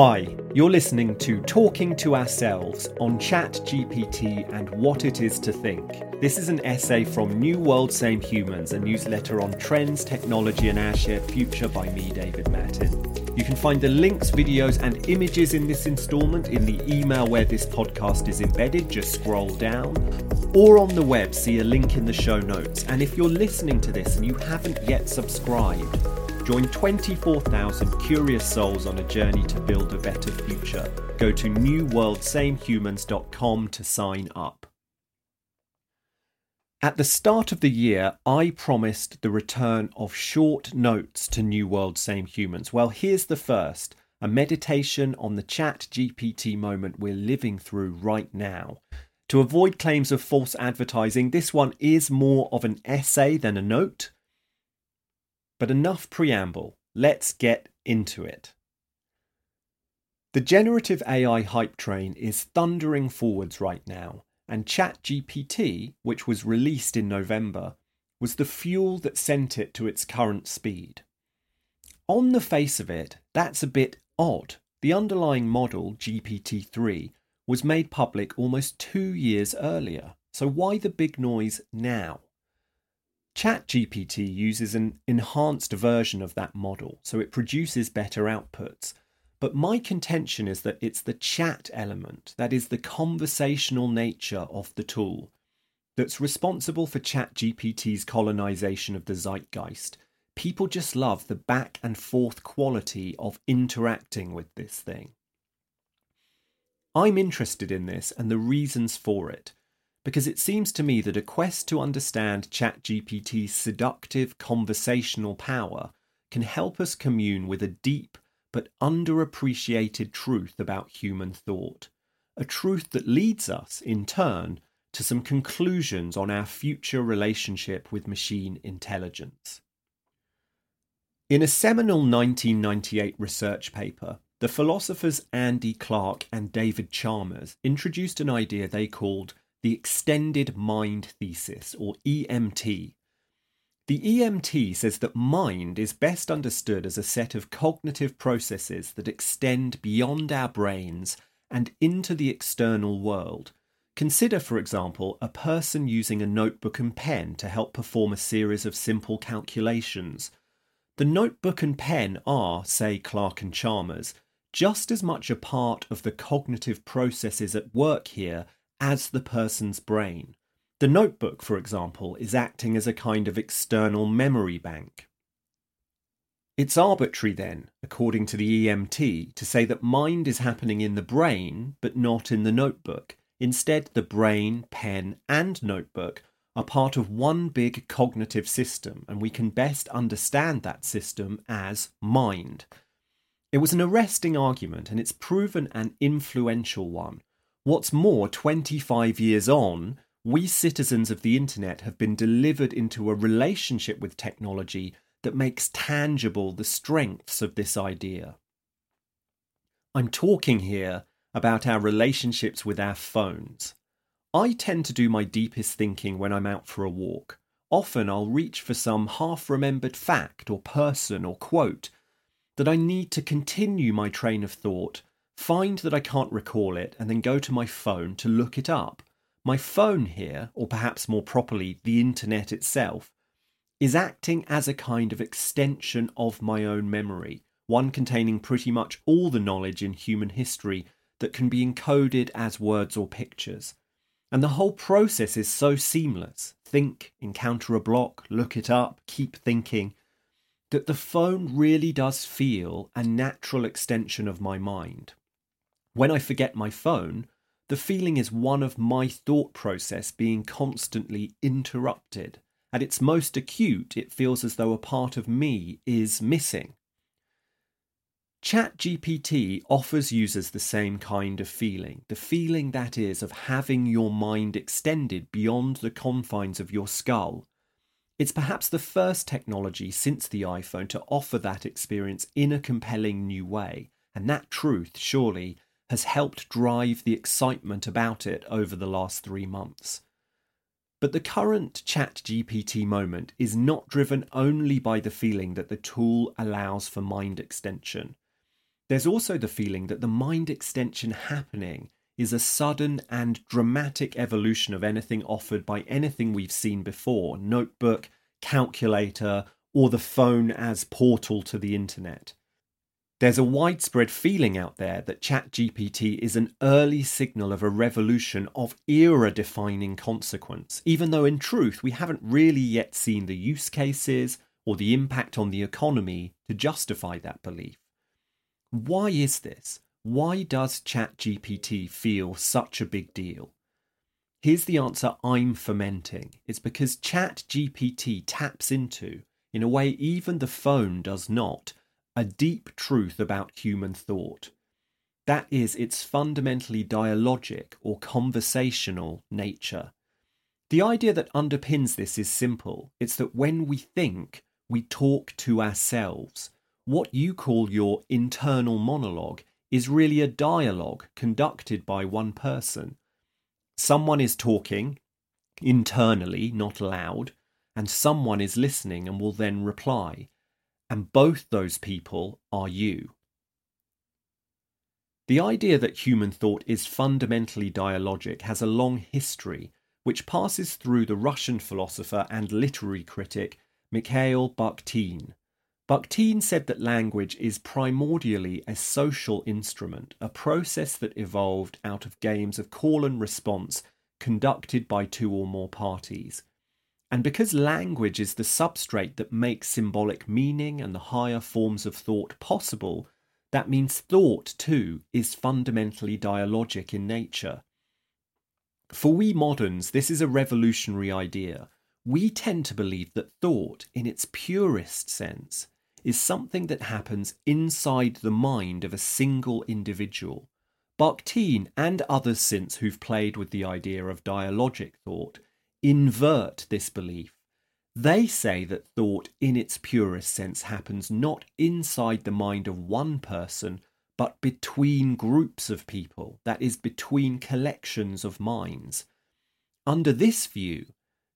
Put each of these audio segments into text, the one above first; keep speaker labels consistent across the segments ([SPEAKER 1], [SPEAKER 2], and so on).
[SPEAKER 1] Hi, you're listening to Talking to Ourselves on ChatGPT and What It Is to Think. This is an essay from New World Same Humans, a newsletter on trends, technology, and our shared future by me, David Mattin. You can find the links, videos, and images in this instalment in the email where this podcast is embedded. Just scroll down. Or on the web, see a link in the show notes. And if you're listening to this and you haven't yet subscribed, Join 24,000 curious souls on a journey to build a better future. Go to newworldsamehumans.com to sign up. At the start of the year, I promised the return of short notes to New World Same Humans. Well, here's the first a meditation on the chat GPT moment we're living through right now. To avoid claims of false advertising, this one is more of an essay than a note. But enough preamble, let's get into it. The generative AI hype train is thundering forwards right now, and ChatGPT, which was released in November, was the fuel that sent it to its current speed. On the face of it, that's a bit odd. The underlying model, GPT 3, was made public almost two years earlier, so why the big noise now? ChatGPT uses an enhanced version of that model, so it produces better outputs. But my contention is that it's the chat element, that is the conversational nature of the tool, that's responsible for ChatGPT's colonization of the zeitgeist. People just love the back and forth quality of interacting with this thing. I'm interested in this and the reasons for it because it seems to me that a quest to understand ChatGPT's seductive conversational power can help us commune with a deep but underappreciated truth about human thought, a truth that leads us, in turn, to some conclusions on our future relationship with machine intelligence. In a seminal 1998 research paper, the philosophers Andy Clark and David Chalmers introduced an idea they called the Extended Mind Thesis, or EMT. The EMT says that mind is best understood as a set of cognitive processes that extend beyond our brains and into the external world. Consider, for example, a person using a notebook and pen to help perform a series of simple calculations. The notebook and pen are, say Clark and Chalmers, just as much a part of the cognitive processes at work here as the person's brain. The notebook, for example, is acting as a kind of external memory bank. It's arbitrary, then, according to the EMT, to say that mind is happening in the brain but not in the notebook. Instead, the brain, pen, and notebook are part of one big cognitive system, and we can best understand that system as mind. It was an arresting argument, and it's proven an influential one. What's more, 25 years on, we citizens of the internet have been delivered into a relationship with technology that makes tangible the strengths of this idea. I'm talking here about our relationships with our phones. I tend to do my deepest thinking when I'm out for a walk. Often I'll reach for some half remembered fact or person or quote that I need to continue my train of thought find that I can't recall it, and then go to my phone to look it up. My phone here, or perhaps more properly, the internet itself, is acting as a kind of extension of my own memory, one containing pretty much all the knowledge in human history that can be encoded as words or pictures. And the whole process is so seamless think, encounter a block, look it up, keep thinking that the phone really does feel a natural extension of my mind. When I forget my phone, the feeling is one of my thought process being constantly interrupted. At its most acute, it feels as though a part of me is missing. ChatGPT offers users the same kind of feeling, the feeling that is of having your mind extended beyond the confines of your skull. It's perhaps the first technology since the iPhone to offer that experience in a compelling new way, and that truth, surely, has helped drive the excitement about it over the last three months. But the current ChatGPT moment is not driven only by the feeling that the tool allows for mind extension. There's also the feeling that the mind extension happening is a sudden and dramatic evolution of anything offered by anything we've seen before notebook, calculator, or the phone as portal to the internet. There's a widespread feeling out there that ChatGPT is an early signal of a revolution of era defining consequence, even though in truth we haven't really yet seen the use cases or the impact on the economy to justify that belief. Why is this? Why does ChatGPT feel such a big deal? Here's the answer I'm fermenting. It's because ChatGPT taps into, in a way even the phone does not, a deep truth about human thought. That is its fundamentally dialogic or conversational nature. The idea that underpins this is simple it's that when we think, we talk to ourselves. What you call your internal monologue is really a dialogue conducted by one person. Someone is talking internally, not loud, and someone is listening and will then reply and both those people are you. The idea that human thought is fundamentally dialogic has a long history, which passes through the Russian philosopher and literary critic Mikhail Bakhtin. Bakhtin said that language is primordially a social instrument, a process that evolved out of games of call and response conducted by two or more parties. And because language is the substrate that makes symbolic meaning and the higher forms of thought possible, that means thought, too, is fundamentally dialogic in nature. For we moderns, this is a revolutionary idea. We tend to believe that thought, in its purest sense, is something that happens inside the mind of a single individual. Bakhtin and others since who've played with the idea of dialogic thought invert this belief. They say that thought, in its purest sense, happens not inside the mind of one person, but between groups of people, that is, between collections of minds. Under this view,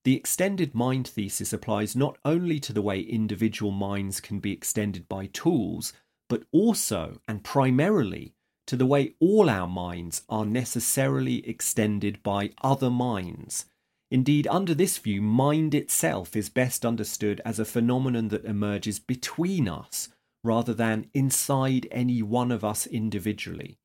[SPEAKER 1] the extended mind thesis applies not only to the way individual minds can be extended by tools, but also and primarily to the way all our minds are necessarily extended by other minds Indeed, under this view, mind itself is best understood as a phenomenon that emerges between us rather than inside any one of us individually.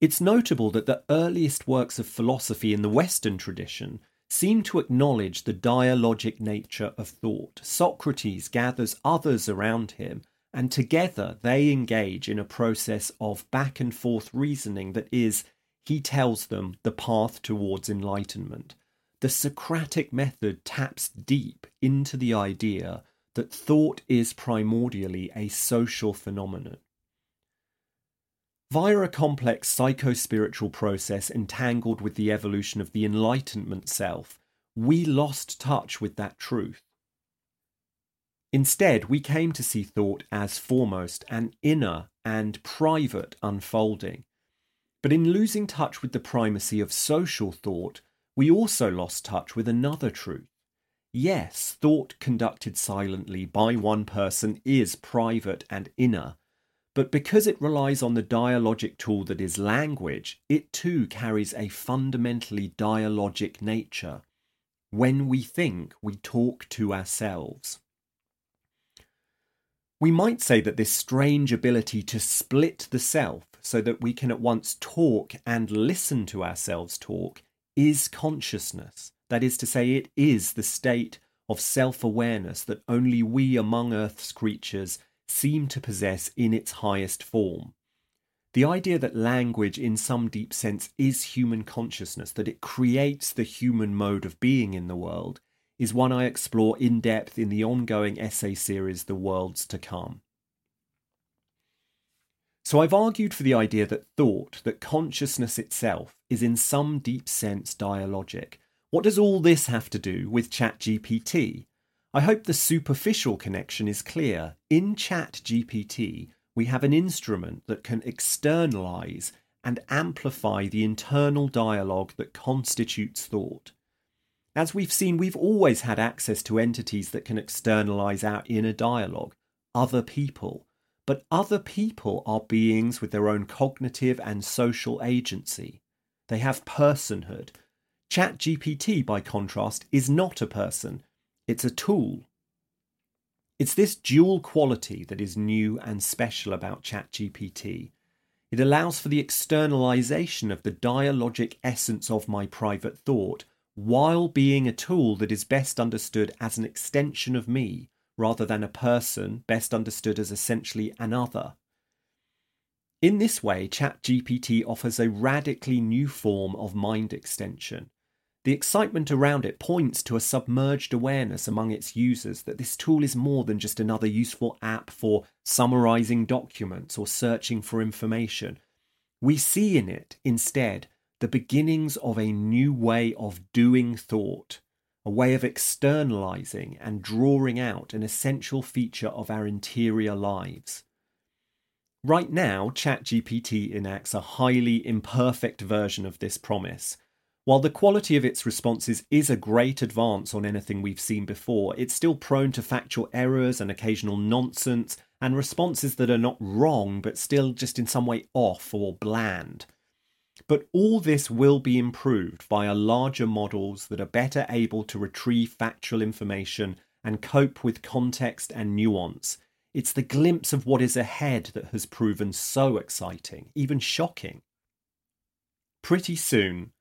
[SPEAKER 1] It's notable that the earliest works of philosophy in the Western tradition seem to acknowledge the dialogic nature of thought. Socrates gathers others around him, and together they engage in a process of back and forth reasoning that is, he tells them the path towards enlightenment. The Socratic method taps deep into the idea that thought is primordially a social phenomenon. Via a complex psycho-spiritual process entangled with the evolution of the Enlightenment self, we lost touch with that truth. Instead, we came to see thought as foremost an inner and private unfolding, but in losing touch with the primacy of social thought, we also lost touch with another truth. Yes, thought conducted silently by one person is private and inner, but because it relies on the dialogic tool that is language, it too carries a fundamentally dialogic nature. When we think, we talk to ourselves. We might say that this strange ability to split the self so that we can at once talk and listen to ourselves talk is consciousness. That is to say, it is the state of self awareness that only we among Earth's creatures seem to possess in its highest form. The idea that language, in some deep sense, is human consciousness, that it creates the human mode of being in the world, is one I explore in depth in the ongoing essay series The Worlds to Come. So I've argued for the idea that thought, that consciousness itself, is in some deep sense dialogic. What does all this have to do with ChatGPT? I hope the superficial connection is clear. In ChatGPT, we have an instrument that can externalize and amplify the internal dialogue that constitutes thought. As we've seen, we've always had access to entities that can externalize our inner dialogue, other people, but other people are beings with their own cognitive and social agency. They have personhood. ChatGPT, by contrast, is not a person, it's a tool. It's this dual quality that is new and special about ChatGPT. It allows for the externalization of the dialogic essence of my private thought while being a tool that is best understood as an extension of me rather than a person best understood as essentially another. In this way, ChatGPT offers a radically new form of mind extension. The excitement around it points to a submerged awareness among its users that this tool is more than just another useful app for summarizing documents or searching for information. We see in it, instead, the beginnings of a new way of doing thought, a way of externalizing and drawing out an essential feature of our interior lives. Right now, ChatGPT enacts a highly imperfect version of this promise. While the quality of its responses is a great advance on anything we've seen before, it's still prone to factual errors and occasional nonsense, and responses that are not wrong but still just in some way off or bland. But all this will be improved via larger models that are better able to retrieve factual information and cope with context and nuance. It's the glimpse of what is ahead that has proven so exciting, even shocking. Pretty soon,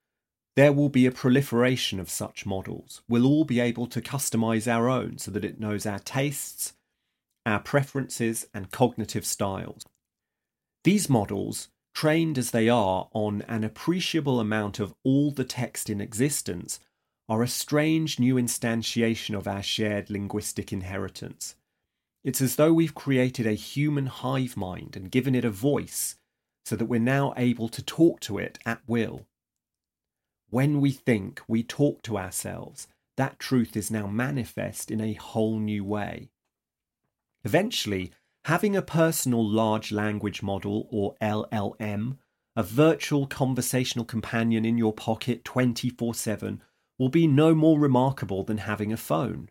[SPEAKER 1] there will be a proliferation of such models. We'll all be able to customize our own so that it knows our tastes, our preferences, and cognitive styles. These models trained as they are on an appreciable amount of all the text in existence, are a strange new instantiation of our shared linguistic inheritance. It's as though we've created a human hive mind and given it a voice so that we're now able to talk to it at will. When we think, we talk to ourselves. That truth is now manifest in a whole new way. Eventually, Having a personal large language model, or LLM, a virtual conversational companion in your pocket 24 7, will be no more remarkable than having a phone.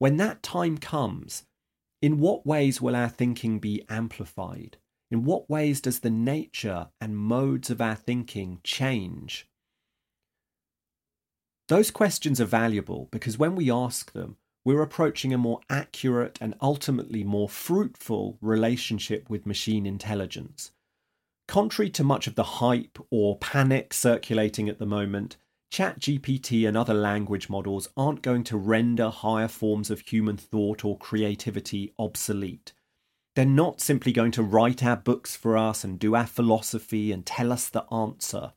[SPEAKER 1] When that time comes, in what ways will our thinking be amplified? In what ways does the nature and modes of our thinking change? Those questions are valuable because when we ask them, we're approaching a more accurate and ultimately more fruitful relationship with machine intelligence. Contrary to much of the hype or panic circulating at the moment, ChatGPT and other language models aren't going to render higher forms of human thought or creativity obsolete. They're not simply going to write our books for us and do our philosophy and tell us the answer.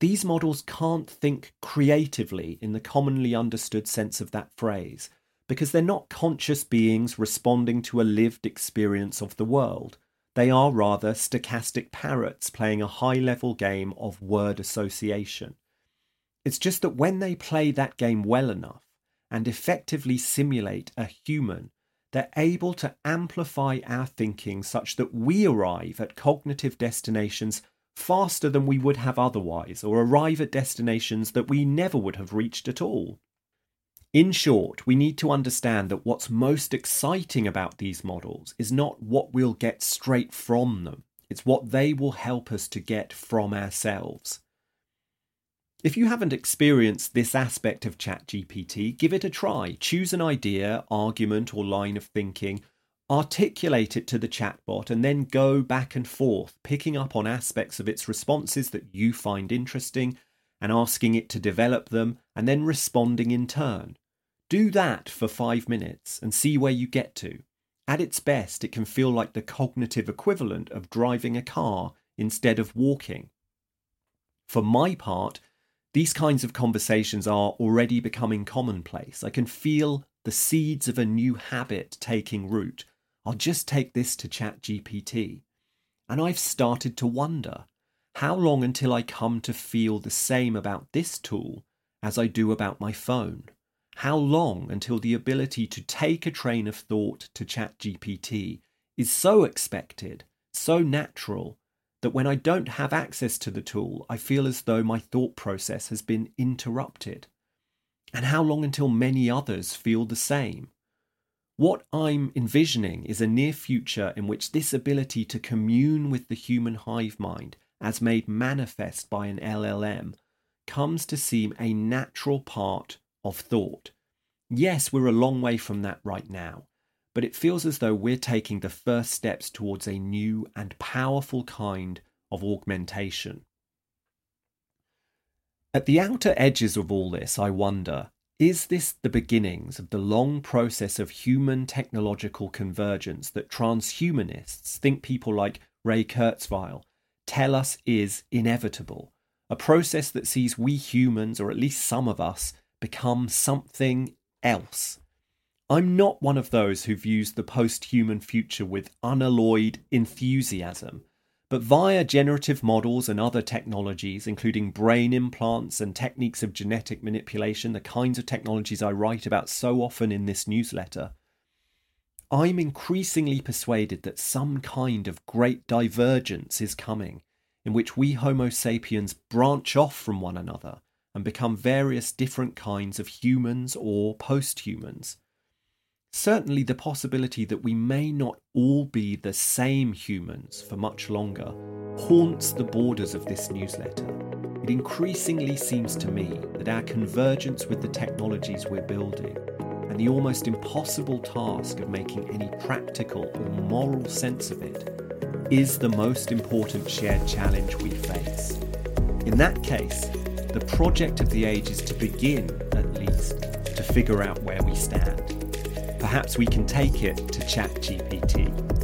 [SPEAKER 1] These models can't think creatively in the commonly understood sense of that phrase because they're not conscious beings responding to a lived experience of the world. They are rather stochastic parrots playing a high level game of word association. It's just that when they play that game well enough and effectively simulate a human, they're able to amplify our thinking such that we arrive at cognitive destinations faster than we would have otherwise, or arrive at destinations that we never would have reached at all. In short, we need to understand that what's most exciting about these models is not what we'll get straight from them, it's what they will help us to get from ourselves. If you haven't experienced this aspect of ChatGPT, give it a try. Choose an idea, argument, or line of thinking, articulate it to the chatbot, and then go back and forth, picking up on aspects of its responses that you find interesting and asking it to develop them and then responding in turn. Do that for five minutes and see where you get to. At its best, it can feel like the cognitive equivalent of driving a car instead of walking. For my part, these kinds of conversations are already becoming commonplace. I can feel the seeds of a new habit taking root. I'll just take this to ChatGPT. And I've started to wonder how long until I come to feel the same about this tool as I do about my phone? How long until the ability to take a train of thought to ChatGPT is so expected, so natural, that when I don't have access to the tool, I feel as though my thought process has been interrupted? And how long until many others feel the same? What I'm envisioning is a near future in which this ability to commune with the human hive mind, as made manifest by an LLM, comes to seem a natural part of thought. Yes, we're a long way from that right now, but it feels as though we're taking the first steps towards a new and powerful kind of augmentation. At the outer edges of all this, I wonder is this the beginnings of the long process of human technological convergence that transhumanists think people like Ray Kurzweil tell us is inevitable? A process that sees we humans, or at least some of us, become something else. I'm not one of those who views the post human future with unalloyed enthusiasm. But via generative models and other technologies, including brain implants and techniques of genetic manipulation, the kinds of technologies I write about so often in this newsletter, I'm increasingly persuaded that some kind of great divergence is coming, in which we Homo sapiens branch off from one another and become various different kinds of humans or post humans. Certainly, the possibility that we may not all be the same humans for much longer haunts the borders of this newsletter. It increasingly seems to me that our convergence with the technologies we're building and the almost impossible task of making any practical or moral sense of it is the most important shared challenge we face. In that case, the project of the age is to begin, at least, to figure out where we stand. Perhaps we can take it to ChatGPT.